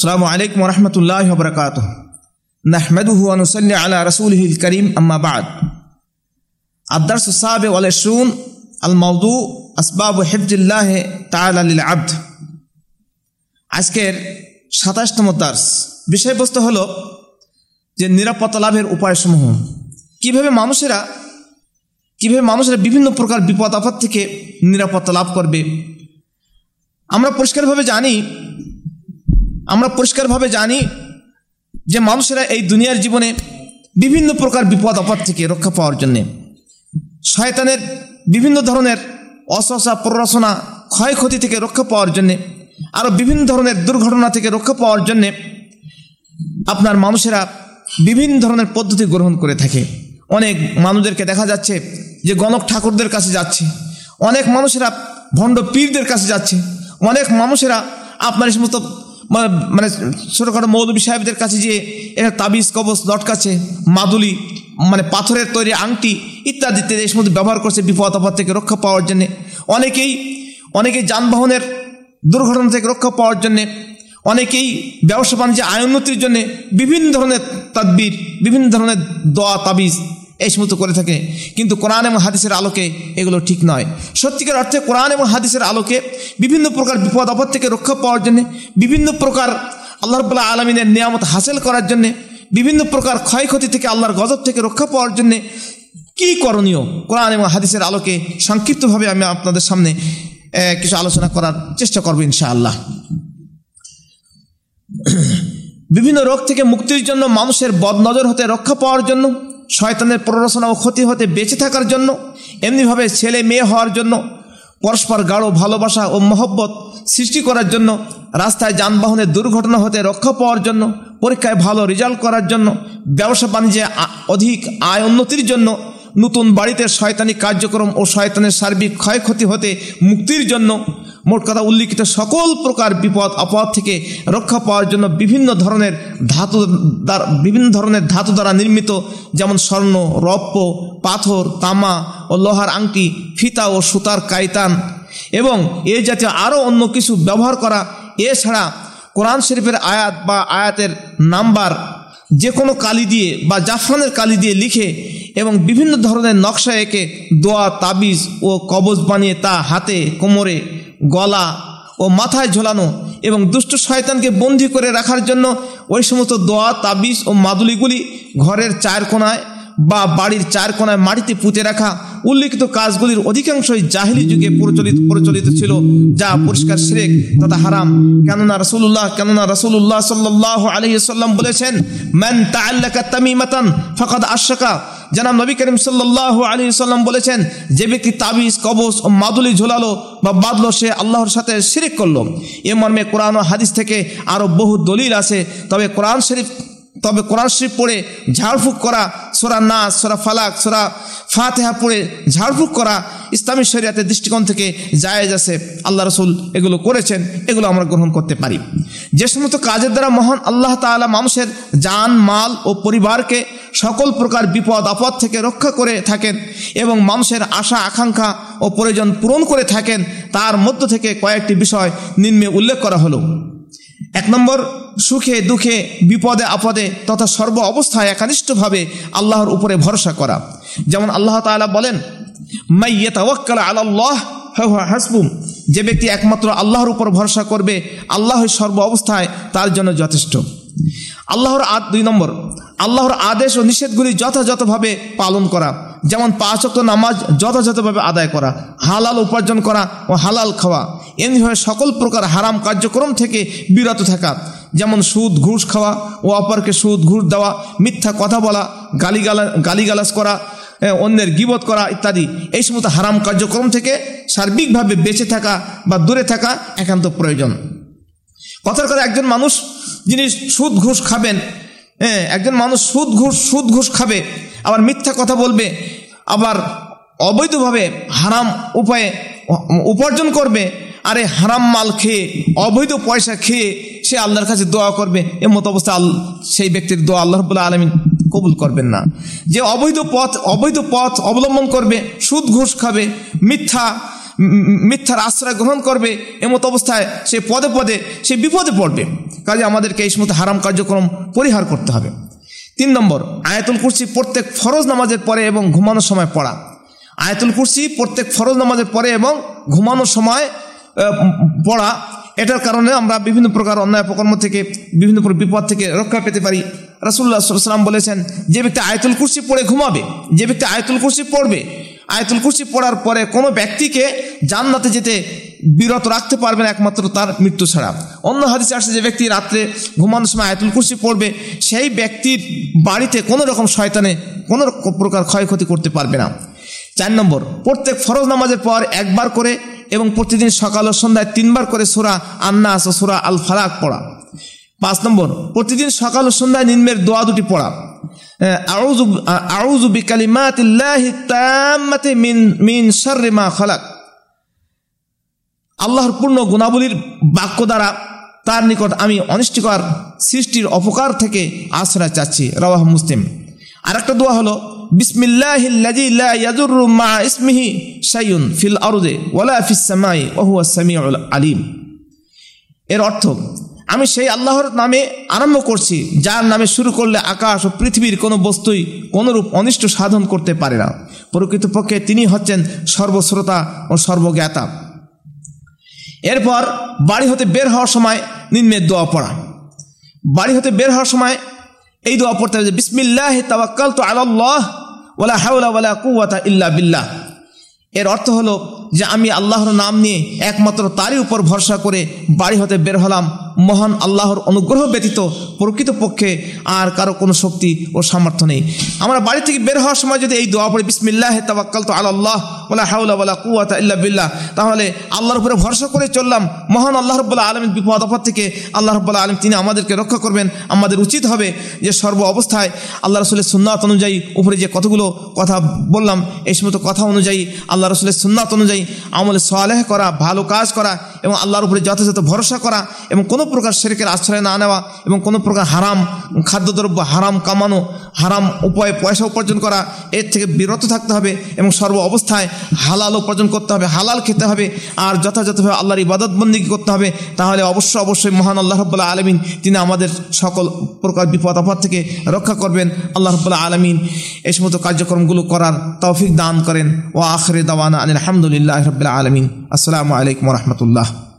আসসালামু আলাইকুম রহমতুল্লাহ বরকাত নাহমেদুহু আনুসল্লি আলা রসুলহিল করিম আম্মাবাদ আবদার সুসাবে ওয়ালেশুন আল মৌদু আসবাব হেফজুল্লাহ তাল আব্দ আজকের সাতাশতম দার্স। বিষয়বস্তু হল যে নিরাপত্তা লাভের উপায়সমূহ। কীভাবে মানুষেরা কীভাবে মানুষেরা বিভিন্ন প্রকার বিপদ আপদ থেকে নিরাপত্তা লাভ করবে? আমরা পরিষ্কারভাবে জানি আমরা পরিষ্কারভাবে জানি যে মানুষেরা এই দুনিয়ার জীবনে বিভিন্ন প্রকার বিপদ, আপদ থেকে রক্ষা পাওয়ার জন্যে শয়তানের বিভিন্ন ধরনের অসহসা, প্ররোচনা, ক্ষয়ক্ষতি থেকে রক্ষা পাওয়ার জন্যে আরও বিভিন্ন ধরনের দুর্ঘটনা থেকে রক্ষা পাওয়ার জন্যে আপনার মানুষেরা বিভিন্ন ধরনের পদ্ধতি গ্রহণ করে থাকে। অনেক মানুষদেরকে দেখা যাচ্ছে যে গণক ঠাকুরদের কাছে যাচ্ছে। অনেক মানুষেরা ভণ্ড পীরদের কাছে যাচ্ছে। অনেক মানুষেরা আপনার সমস্ত মানে ছোটোখাটো মৌলবী সাহেবদের কাছে যে এরা তাবিজ কবচ লটকাচ্ছে, মাদুলি মানে পাথরের তৈরি আংটি ইত্যাদি ইত্যাদি, এই সমস্ত ব্যবহার করছে বিপদ আপদ থেকে রক্ষা পাওয়ার জন্যে। অনেকেই অনেকেই যানবাহনের দুর্ঘটনা থেকে রক্ষা পাওয়ার জন্যে, অনেকেই ব্যবসা বাণিজ্যে আয় উন্নতির জন্যে বিভিন্ন ধরনের তাদবির, বিভিন্ন ধরনের দোয়া, তাবিজ এই সমস্ত করে থাকে। কিন্তু কোরআন এবং হাদিসের আলোকে এগুলো ঠিক নয়। সত্যিকার অর্থে কোরআন এবং হাদিসের আলোকে বিভিন্ন প্রকার বিপদ, আপদ থেকে রক্ষা পাওয়ার জন্যে, বিভিন্ন প্রকার আল্লাহ রবাল্লাহ আলমিনের নিয়ামত হাসিল করার জন্যে, বিভিন্ন প্রকার ক্ষয়ক্ষতি থেকে আল্লাহর গজব থেকে রক্ষা পাওয়ার জন্যে কী করণীয়? কোরআন এবং হাদিসের আলোকে সংক্ষিপ্তভাবে আমি আপনাদের সামনে কিছু আলোচনা করার চেষ্টা করব ইনশাআল্লাহ। বিভিন্ন রোগ থেকে মুক্তির জন্য মানুষের বদনজর হতে রক্ষা পাওয়ার জন্য শয়তানের প্ররোচনা ও ক্ষতি হতে বেঁচে থাকার জন্য, এমনিভাবে ছেলে মেয়ে হওয়ার জন্য, পরস্পর গাঢ় ভালোবাসা ও মহব্বত সৃষ্টি করার জন্য, রাস্তায় যানবাহনের দুর্ঘটনা হতে রক্ষা পাওয়ার জন্য, পরীক্ষায় ভালো রেজাল্ট করার জন্য, ব্যবসা বাণিজ্যে অধিক আয় উন্নতির জন্য, নতুন বাড়িতে শয়তানি কার্যক্রম ও শয়তানের সার্বিক ক্ষয়ক্ষতি হতে মুক্তির জন্য মোট কথা উল্লিখিত সকল প্রকার বিপদ, আপদ থেকে রক্ষা পাওয়ার জন্য বিভিন্ন ধরনের ধাতু বিভিন্ন ধরনের ধাতু দ্বারা নির্মিত, যেমন স্বর্ণ, রপ্য, পাথর, তামা ও লোহার আংটি, ফিতা ও সুতার কাইতান এবং এ জাতীয় আরও অন্য কিছু ব্যবহার করা এছাড়া কোরআন শরীফের আয়াত বা আয়াতের নাম্বার যে কোনো কালি দিয়ে বা জাফরানের কালি দিয়ে লিখে এবং বিভিন্ন ধরনের নকশা এঁকে দোয়া, তাবিজ ও কবজ বানিয়ে তা হাতে, কোমরে গলা ও মাথায় ঝোলানো এবং দুষ্ট শয়তানকে বন্দি করে রাখার জন্য ওই সমস্ত দোয়া, তাবিজ ও মাদুলিগুলি ঘরের চার কোনায় বা বাড়ির চার কোনায় মাটিতে পুঁতে রাখা উল্লিখিত কাজগুলির অধিকাংশই জাহিলি যুগে প্রচলিত প্রচলিত ছিল, যা পরিষ্কার শ্রেক তথা হারাম। কেননা রসুল্লাহ কেননা রসুল্লাহ সাল্লাহ আলহিসাল্লাম বলেছেন ম্যান তাল্লাকা তামিমাতান ফকাদ আশাকা জানাম নবী করিম সাল্লাহ আলী সাল্লাম বলেছেন, যে ব্যক্তি তাবিজ কবচ ও মাদুলি ঝোলালো বা বাদলো সে আল্লাহর সাথে শিরিক করল। এ মর্মে কোরআন ও হাদিস থেকে আরও বহু দলিল আছে, তবে কোরআন শরীফ, তবে কোরআন শরীফ পড়ে ঝাড়ফুঁক করা সোরা নাচ সোরা ফালাক, সোরা ফাতেহা পড়ে ঝাড়ফুঁক করা ইসলামী শরিয়াতের দৃষ্টিকোণ থেকে জায়েজ আছে। আল্লাহ রসুল এগুলো করেছেন, এগুলো আমরা গ্রহণ করতে পারি। যে সমস্ত কাজের দ্বারা মহান আল্লাহ তালা মানুষের যান মাল ও পরিবারকে সকল প্রকার বিপদ, আপদ থেকে রক্ষা করে থাকেন এবং মানুষের আশা, আকাঙ্ক্ষা ও প্রয়োজন পূরণ করে থাকেন, তার মধ্য থেকে কয়েকটি বিষয় নিম্নে উল্লেখ করা হলো। এক নম্বর সুখে, দুঃখে, বিপদে, আপদে তথা সর্ব অবস্থায় একানিষ্ঠভাবে আল্লাহর উপরে ভরসা করা। যেমন আল্লাহ তালা বলেন হাসবুম। যে ব্যক্তি একমাত্র আল্লাহর উপর ভরসা করবে আল্লাহ সর্ব অবস্থায় তার জন্য যথেষ্ট। আল্লাহর আদ, দুই নম্বর, আল্লাহর আদেশ ও নিষেধগুলি যথাযথভাবে পালন করা। যেমন পাঁচক্ত নামাজ যথাযথভাবে আদায় করা, হালাল উপার্জন করা ও হালাল খাওয়া। এমনিভাবে সকল প্রকার হারাম কার্যক্রম থেকে বিরত থাকা। যেমন সুদ, ঘুষ খাওয়া ও অপরকে সুদ, ঘুষ দেওয়া, মিথ্যা কথা বলা, গালিগালা, গালিগালাজ করা অন্যের গিবত করা ইত্যাদি। এই সমস্ত হারাম কার্যক্রম থেকে সার্বিকভাবে বেঁচে থাকা বা দূরে থাকা একান্ত প্রয়োজন। কথার কথা একজন মানুষ যিনি সুদ, ঘুষ খাবেন হ্যাঁ একজন মানুষ সুদ, ঘুষ সুদ, ঘুষ খাবে, আবার মিথ্যা কথা বলবে, আবার অবৈধভাবে হারাম উপায়ে উপার্জন করবে আরে হারাম মাল খেয়ে, অবৈধ পয়সা খেয়ে সে আল্লাহর কাছে দোয়া করবে, এমত অবস্থা সেই ব্যক্তির দোয়া আল্লাহ রবুল্লাহ আলমিন কবুল করবেন না। যে অবৈধ পথ অবৈধ পথ অবলম্বন করবে, সুদ ঘুষ খাবে, মিথ্যা মিথ্যার আশ্রয় গ্রহণ করবে, এমত অবস্থায় সে পদে পদে, সে বিপদে পড়বে। কাজে আমাদেরকে এই সমস্ত হারাম কার্যক্রম পরিহার করতে হবে। তিন নম্বর, আয়াতুল কুরসি প্রত্যেক ফরজ নামাজের পরে এবং ঘুমানোর সময় পড়া। আয়াতুল কুরসি প্রত্যেক ফরজ নামাজের পরে এবং ঘুমানোর সময় পড়া। এটার কারণে আমরা বিভিন্ন প্রকার অন্যায় অপকর্ম থেকে, বিভিন্ন বিপদ থেকে রক্ষা পেতে পারি। রাসুল্লাহ সাল্লাম বলেছেন, যে ব্যক্তি আয়তুল কুরসি পড়ে ঘুমাবে, যে ব্যক্তি আয়তুল কুরসি পড়বে, আয়তুল কুরসি পড়ার পরে কোনো ব্যক্তিকে জান্নাতে যেতে বিরত রাখতে পারবেন একমাত্র তার মৃত্যু ছাড়া। অন্য হাদিসে আসছে যে ব্যক্তি রাত্রে ঘুমানোর সময় আয়তুল কুরসি পড়বে, সেই ব্যক্তির বাড়িতে কোনো রকম শয়তানে কোনো প্রকার ক্ষয়ক্ষতি করতে পারবে না। চার নম্বর, প্রত্যেক ফরজ নামাজের পর একবার করে এবং প্রতিদিন সকাল ও সন্ধ্যায় তিনবার করে সোরা আন্নাস ও সোরা আল ফালাক পড়া। পাঁচ নম্বর, প্রতিদিন সকাল ও সন্ধ্যায় নিম্নের দোয়া দুটি পড়া। আউযু বিকালিমাতিল্লাহি তাম্মাতি মিন মিন শাররি মা খালাক। আল্লাহর পূর্ণ গুণাবলীর বাক্য দ্বারা তার নিকট আমি অনিষ্টিকর সৃষ্টির অপকার থেকে আশ্রয় চাচ্ছি। রওয়াহ মুসলিম। আর একটা দোয়া হলো ফিল আরদে ওয়ালা ফিস সামাই ওয়া হুয়া সামিউল আলিম। এর অর্থ, আমি সেই আল্লাহর নামে আরম্ভ করছি, যার নামে শুরু করলে আকাশ ও পৃথিবীর কোনো বস্তুই কোনোরূপ অনিষ্ট সাধন করতে পারে না। প্রকৃতপক্ষে তিনি হচ্ছেন সর্বশ্রোতা ও সর্বজ্ঞাতা। এরপর বাড়ি হতে বের হওয়ার সময় নিম্নের দোয়া পড়া। বাড়ি হতে বের হওয়ার সময় এই দোয়া পড়তে হবে বিসমিল্লাহ তাওয়াক্কাল তো আল্লাহ ওলা হাউলা ওয়ালা কুয়াতা ইল্লা বিল্লাহ। এর অর্থ হলো যে আমি আল্লাহর নাম নিয়ে একমাত্র তারই উপর ভরসা করে বাড়ি হতে বের হলাম। মহান আল্লাহর অনুগ্রহ ব্যতীত প্রকৃতপক্ষে আর কারও কোনো শক্তি ও সামর্থ্য নেই। আমরা বাড়ি থেকে বের হওয়ার সময় যদি এই দোয়া পড়ি, বিসমিল্লাহ তাবাক্কাল তো আল্লাহ বলা হাউলা বলা কুয়াতা ইল্লা বিল্লাহ, তাহলে আল্লাহর উপরে ভরসা করে চললাম। মহান আল্লাহ রব্বুল্লাহ আলমের বিপদ আপদ থেকে আল্লাহ রব্বুল্লাহ আলম তিনি আমাদেরকে রক্ষা করবেন। আমাদের উচিত হবে যে সর্ব অবস্থায় আল্লাহ রসুলের সুন্নাত অনুযায়ী উপরে যে কতগুলো কথা বললাম, এই সমস্ত কথা অনুযায়ী আল্লাহ রসুলের সুন্নাত অনুযায়ী আমলে সোয়ালেহ করা, ভালো কাজ করা এবং আল্লাহর উপরে যথাযথ ভরসা করা এবং কোনো প্রকার শেরেকের আশ্রয় না নেওয়া এবং কোনো প্রকার হারাম খাদ্যদ্রব্য হারাম কামানো, হারাম উপায়ে পয়সা উপার্জন করা, এর থেকে বিরত থাকতে হবে এবং সর্ব অবস্থায় হালাল উপার্জন করতে হবে, হালাল খেতে হবে আর যথাযথভাবে আল্লাহর ইবাদতবন্দি করতে হবে, তাহলে অবশ্যই অবশ্যই মহান আল্লাহ রব্বুল্লাহ আলমিন তিনি আমাদের সকল প্রকার বিপদ আপদ থেকে রক্ষা করবেন। আল্লাহ রব্বুল্লাহ আলমিন এই সমস্ত কার্যক্রমগুলো করার তৌফিক দান করেন। ও আখরে দাওয়ানা আনিল আলহামদুলিল্লাহ রবিল্লা আলমিন আসসালামু আলাইকুম রহমতুল্লাহ